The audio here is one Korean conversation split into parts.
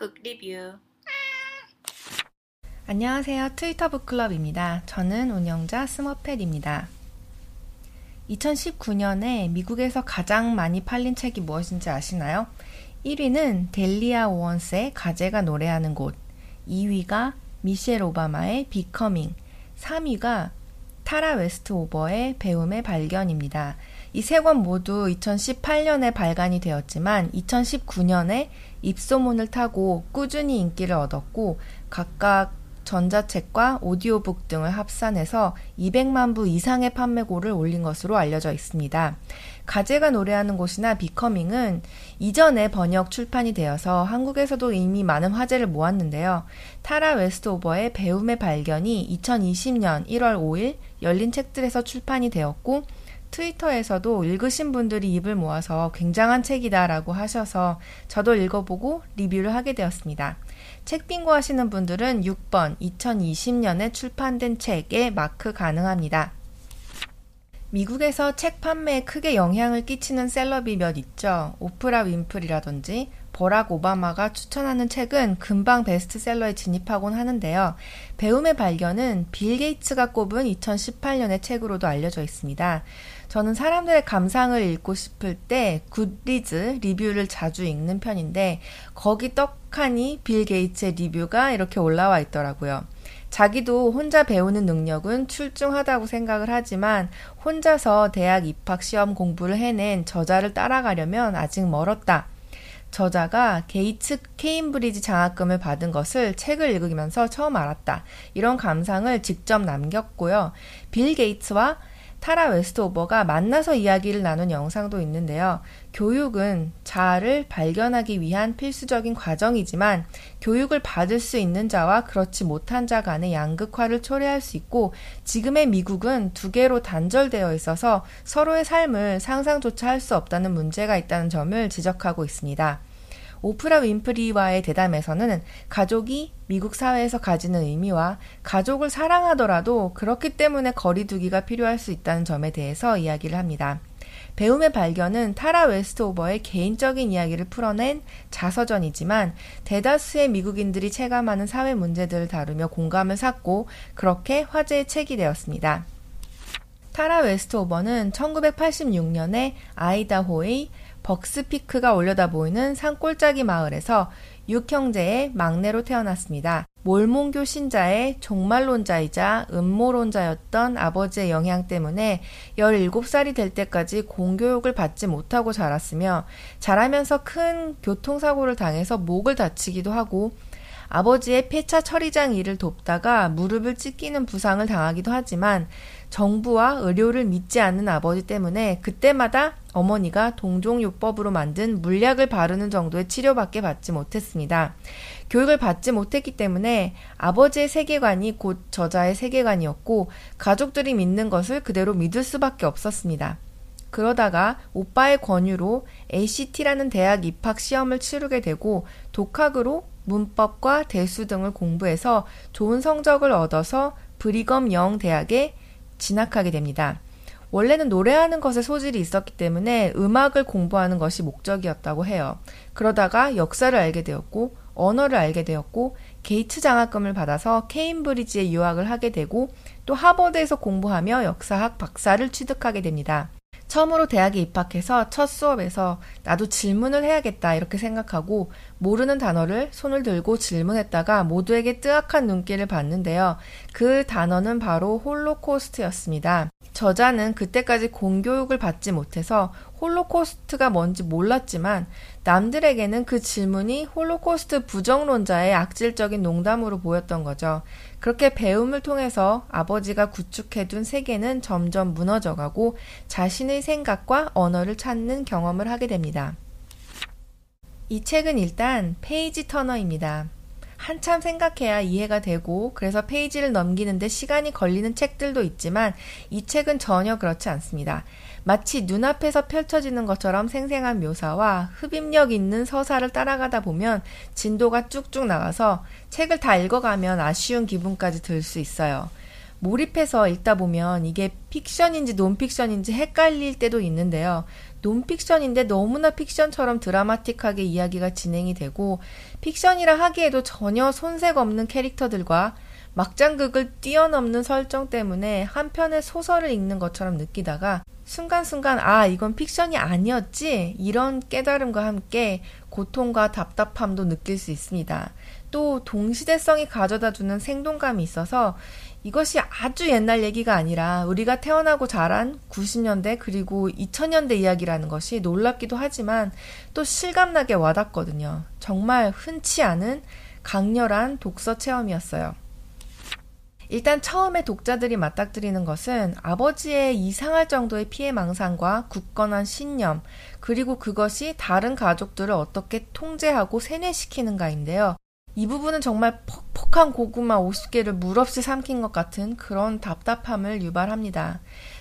book review. 안녕하세요. 트위터 북클럽입니다. 저는 운영자 스머펫입니다. 2019년에 미국에서 가장 많이 팔린 책이 무엇인지 아시나요? 1위는 델리아 오원스의 가재가 노래하는 곳, 2위가 미셸 오바마의 Becoming, 3위가 타라 웨스트 오버의 배움의 발견입니다. 이 세 권 모두 2018년에 발간이 되었지만 2019년에 입소문을 타고 꾸준히 인기를 얻었고 각각 전자책과 오디오북 등을 합산해서 200만 부 이상의 판매고를 올린 것으로 알려져 있습니다. 가재가 노래하는 곳이나 Becoming은 이전에 번역 출판이 되어서 한국에서도 이미 많은 화제를 모았는데요. 타라 웨스트오버의 배움의 발견이 2020년 1월 5일 열린 책들에서 출판이 되었고 트위터에서도 읽으신 분들이 입을 모아서 굉장한 책이다라고 하셔서 저도 읽어보고 리뷰를 하게 되었습니다. 책 빙고 하시는 분들은 6번 2020년에 출판된 책에 마크 가능합니다. 미국에서 책 판매에 크게 영향을 끼치는 셀럽이 몇 있죠. 오프라 윈플이라든지 버락 오바마가 추천하는 책은 금방 베스트셀러에 진입하곤 하는데요. 배움의 발견은 빌 게이츠가 꼽은 2018년의 책으로도 알려져 있습니다. 저는 사람들의 감상을 읽고 싶을 때 Goodreads 리뷰를 자주 읽는 편인데 거기 떡하니 빌 게이츠의 리뷰가 이렇게 올라와 있더라고요. 자기도 혼자 배우는 능력은 출중하다고 생각을 하지만 혼자서 대학 입학 시험 공부를 해낸 저자를 따라가려면 아직 멀었다. 저자가 게이츠 케임브리지 장학금을 받은 것을 책을 읽으면서 처음 알았다. 이런 감상을 직접 남겼고요. 빌 게이츠와 타라 웨스트오버가 만나서 이야기를 나눈 영상도 있는데요. 교육은 자아를 발견하기 위한 필수적인 과정이지만 교육을 받을 수 있는 자와 그렇지 못한 자 간의 양극화를 초래할 수 있고 지금의 미국은 두 개로 단절되어 있어서 서로의 삶을 상상조차 할 수 없다는 문제가 있다는 점을 지적하고 있습니다. 오프라 윈프리와의 대담에서는 가족이 미국 사회에서 가지는 의미와 가족을 사랑하더라도 그렇기 때문에 거리두기가 필요할 수 있다는 점에 대해서 이야기를 합니다. 배움의 발견은 타라 웨스트오버의 개인적인 이야기를 풀어낸 자서전이지만 대다수의 미국인들이 체감하는 사회 문제들을 다루며 공감을 샀고 그렇게 화제의 책이 되었습니다. 타라 웨스트오버는 1986년에 아이다호의 벅스피크가 올려다 보이는 산골짜기 마을에서 육형제의 막내로 태어났습니다. 몰몬교 신자의 종말론자이자 음모론자였던 아버지의 영향 때문에 17살이 될 때까지 공교육을 받지 못하고 자랐으며 자라면서 큰 교통사고를 당해서 목을 다치기도 하고 아버지의 폐차 처리장 일을 돕다가 무릎을 찢기는 부상을 당하기도 하지만 정부와 의료를 믿지 않는 아버지 때문에 그때마다 어머니가 동종요법으로 만든 물약을 바르는 정도의 치료밖에 받지 못했습니다. 교육을 받지 못했기 때문에 아버지의 세계관이 곧 저자의 세계관이었고 가족들이 믿는 것을 그대로 믿을 수밖에 없었습니다. 그러다가 오빠의 권유로 ACT라는 대학 입학 시험을 치르게 되고 독학으로 문법과 대수 등을 공부해서 좋은 성적을 얻어서 브리검 영 대학에 진학하게 됩니다. 원래는 노래하는 것에 소질이 있었기 때문에 음악을 공부하는 것이 목적이었다고 해요. 그러다가 역사를 알게 되었고, 언어를 알게 되었고, 게이츠 장학금을 받아서 케임브리지에 유학을 하게 되고, 또 하버드에서 공부하며 역사학 박사를 취득하게 됩니다. 처음으로 대학에 입학해서 첫 수업에서 나도 질문을 해야겠다 이렇게 생각하고 모르는 단어를 손을 들고 질문했다가 모두에게 뜨악한 눈길을 받는데요. 그 단어는 바로 홀로코스트였습니다. 저자는 그때까지 공교육을 받지 못해서 홀로코스트가 뭔지 몰랐지만 남들에게는 그 질문이 홀로코스트 부정론자의 악질적인 농담으로 보였던 거죠. 그렇게 배움을 통해서 아버지가 구축해둔 세계는 점점 무너져가고 자신의 생각과 언어를 찾는 경험을 하게 됩니다. 이 책은 일단 page turner입니다. 한참 생각해야 이해가 되고 그래서 페이지를 넘기는데 시간이 걸리는 책들도 있지만 이 책은 전혀 그렇지 않습니다. 마치 눈앞에서 펼쳐지는 것처럼 생생한 묘사와 흡입력 있는 서사를 따라가다 보면 진도가 쭉쭉 나가서 책을 다 읽어가면 아쉬운 기분까지 들 수 있어요. 몰입해서 읽다 보면 이게 픽션인지 논픽션인지 헷갈릴 때도 있는데요. 논픽션인데 너무나 픽션처럼 드라마틱하게 이야기가 진행이 되고 픽션이라 하기에도 전혀 손색 없는 캐릭터들과 막장극을 뛰어넘는 설정 때문에 한 편의 소설을 읽는 것처럼 느끼다가 순간순간 아 이건 픽션이 아니었지 이런 깨달음과 함께 고통과 답답함도 느낄 수 있습니다. 또 동시대성이 가져다 주는 생동감이 있어서 이것이 아주 옛날 얘기가 아니라 우리가 태어나고 자란 90년대 그리고 2000년대 이야기라는 것이 놀랍기도 하지만 또 실감나게 와닿거든요. 정말 흔치 않은 강렬한 독서 체험이었어요. 일단 처음에 독자들이 맞닥뜨리는 것은 아버지의 이상할 정도의 피해 망상과 굳건한 신념, 그리고 그것이 다른 가족들을 어떻게 통제하고 세뇌시키는가인데요. 이 부분은 정말 퍽퍽한 고구마 50개를 물 없이 삼킨 것 같은 그런 답답함을 유발합니다.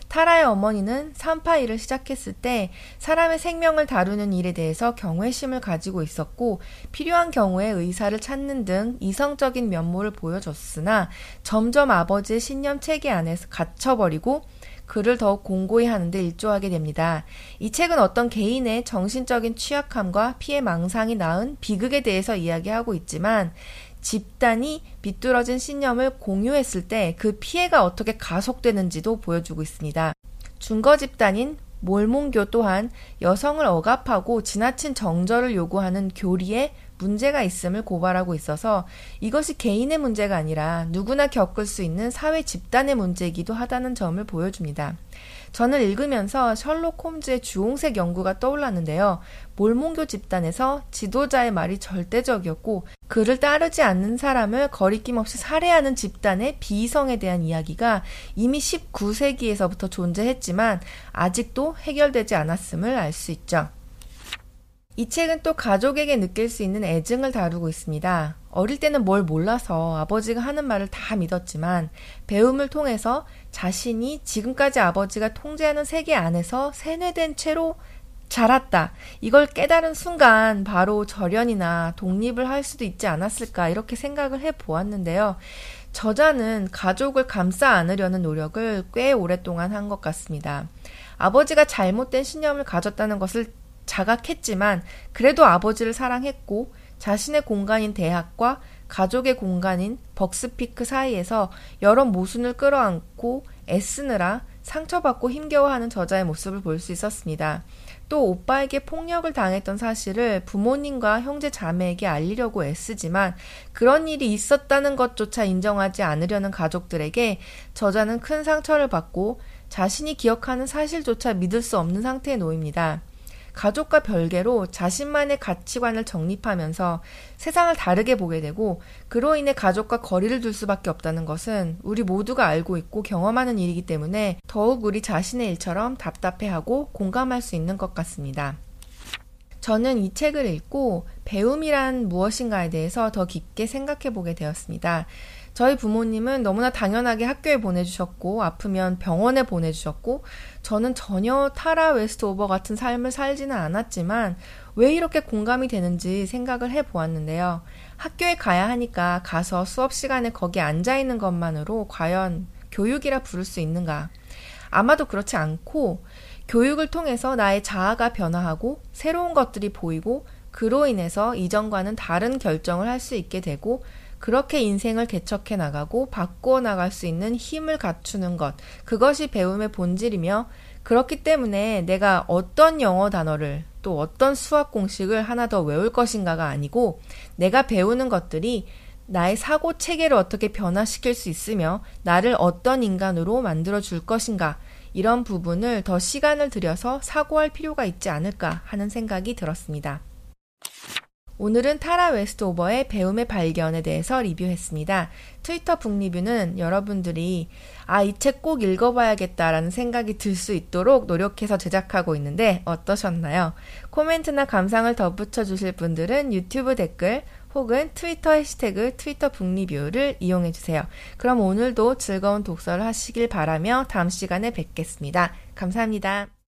타라의 어머니는 산파 일을 시작했을 때 사람의 생명을 다루는 일에 대해서 경외심을 가지고 있었고 필요한 경우에 의사를 찾는 등 이성적인 면모를 보여줬으나 점점 아버지의 신념 체계 안에서 갇혀버리고 그를 더욱 공고히 하는데 일조하게 됩니다. 이 책은 어떤 개인의 정신적인 취약함과 피해 망상이 낳은 비극에 대해서 이야기하고 있지만 집단이 비뚤어진 신념을 공유했을 때 그 피해가 어떻게 가속되는지도 보여주고 있습니다. 중거 집단인 몰몬교 또한 여성을 억압하고 지나친 정절을 요구하는 교리에 문제가 있음을 고발하고 있어서 이것이 개인의 문제가 아니라 누구나 겪을 수 있는 사회 집단의 문제이기도 하다는 점을 보여줍니다. 저는 읽으면서 셜록 홈즈의 주홍색 연구가 떠올랐는데요. 몰몬교 집단에서 지도자의 말이 절대적이었고 그를 따르지 않는 사람을 거리낌 없이 살해하는 집단의 비이성에 대한 이야기가 이미 19세기에서부터 존재했지만 아직도 해결되지 않았음을 알 수 있죠. 이 책은 또 가족에게 느낄 수 있는 애증을 다루고 있습니다. 어릴 때는 뭘 몰라서 아버지가 하는 말을 다 믿었지만 배움을 통해서 자신이 지금까지 아버지가 통제하는 세계 안에서 세뇌된 채로 자랐다. 이걸 깨달은 순간 바로 절연이나 독립을 할 수도 있지 않았을까 이렇게 생각을 해 보았는데요. 저자는 가족을 감싸 안으려는 노력을 꽤 오랫동안 한 것 같습니다. 아버지가 잘못된 신념을 가졌다는 것을 자각했지만 그래도 아버지를 사랑했고 자신의 공간인 대학과 가족의 공간인 벅스피크 사이에서 여러 모순을 끌어안고 애쓰느라 상처받고 힘겨워하는 저자의 모습을 볼 수 있었습니다. 또 오빠에게 폭력을 당했던 사실을 부모님과 형제 자매에게 알리려고 애쓰지만 그런 일이 있었다는 것조차 인정하지 않으려는 가족들에게 저자는 큰 상처를 받고 자신이 기억하는 사실조차 믿을 수 없는 상태에 놓입니다. 가족과 별개로 자신만의 가치관을 정립하면서 세상을 다르게 보게 되고 그로 인해 가족과 거리를 둘 수밖에 없다는 것은 우리 모두가 알고 있고 경험하는 일이기 때문에 더욱 우리 자신의 일처럼 답답해하고 공감할 수 있는 것 같습니다. 저는 이 책을 읽고 배움이란 무엇인가에 대해서 더 깊게 생각해 보게 되었습니다. 저희 부모님은 너무나 당연하게 학교에 보내주셨고, 아프면 병원에 보내주셨고, 저는 전혀 타라 웨스트 오버 같은 삶을 살지는 않았지만, 왜 이렇게 공감이 되는지 생각을 해 보았는데요. 학교에 가야 하니까 가서 수업 시간에 거기 앉아 있는 것만으로 과연 교육이라 부를 수 있는가? 아마도 그렇지 않고, 교육을 통해서 나의 자아가 변화하고, 새로운 것들이 보이고, 그로 인해서 이전과는 다른 결정을 할 수 있게 되고, 그렇게 인생을 개척해 나가고 바꾸어 나갈 수 있는 힘을 갖추는 것. 그것이 배움의 본질이며 그렇기 때문에 내가 어떤 영어 단어를 또 어떤 수학 공식을 하나 더 외울 것인가가 아니고 내가 배우는 것들이 나의 사고 체계를 어떻게 변화시킬 수 있으며 나를 어떤 인간으로 만들어 줄 것인가 이런 부분을 더 시간을 들여서 사고할 필요가 있지 않을까 하는 생각이 들었습니다. 오늘은 타라 웨스트오버의 배움의 발견에 대해서 리뷰했습니다. 트위터 book review는 여러분들이 아, 이 책 꼭 읽어봐야겠다라는 생각이 들 수 있도록 노력해서 제작하고 있는데 어떠셨나요? 코멘트나 감상을 덧붙여 주실 분들은 유튜브 댓글 혹은 트위터 해시태그 트위터 book review를 이용해 주세요. 그럼 오늘도 즐거운 독서를 하시길 바라며 다음 시간에 뵙겠습니다. 감사합니다.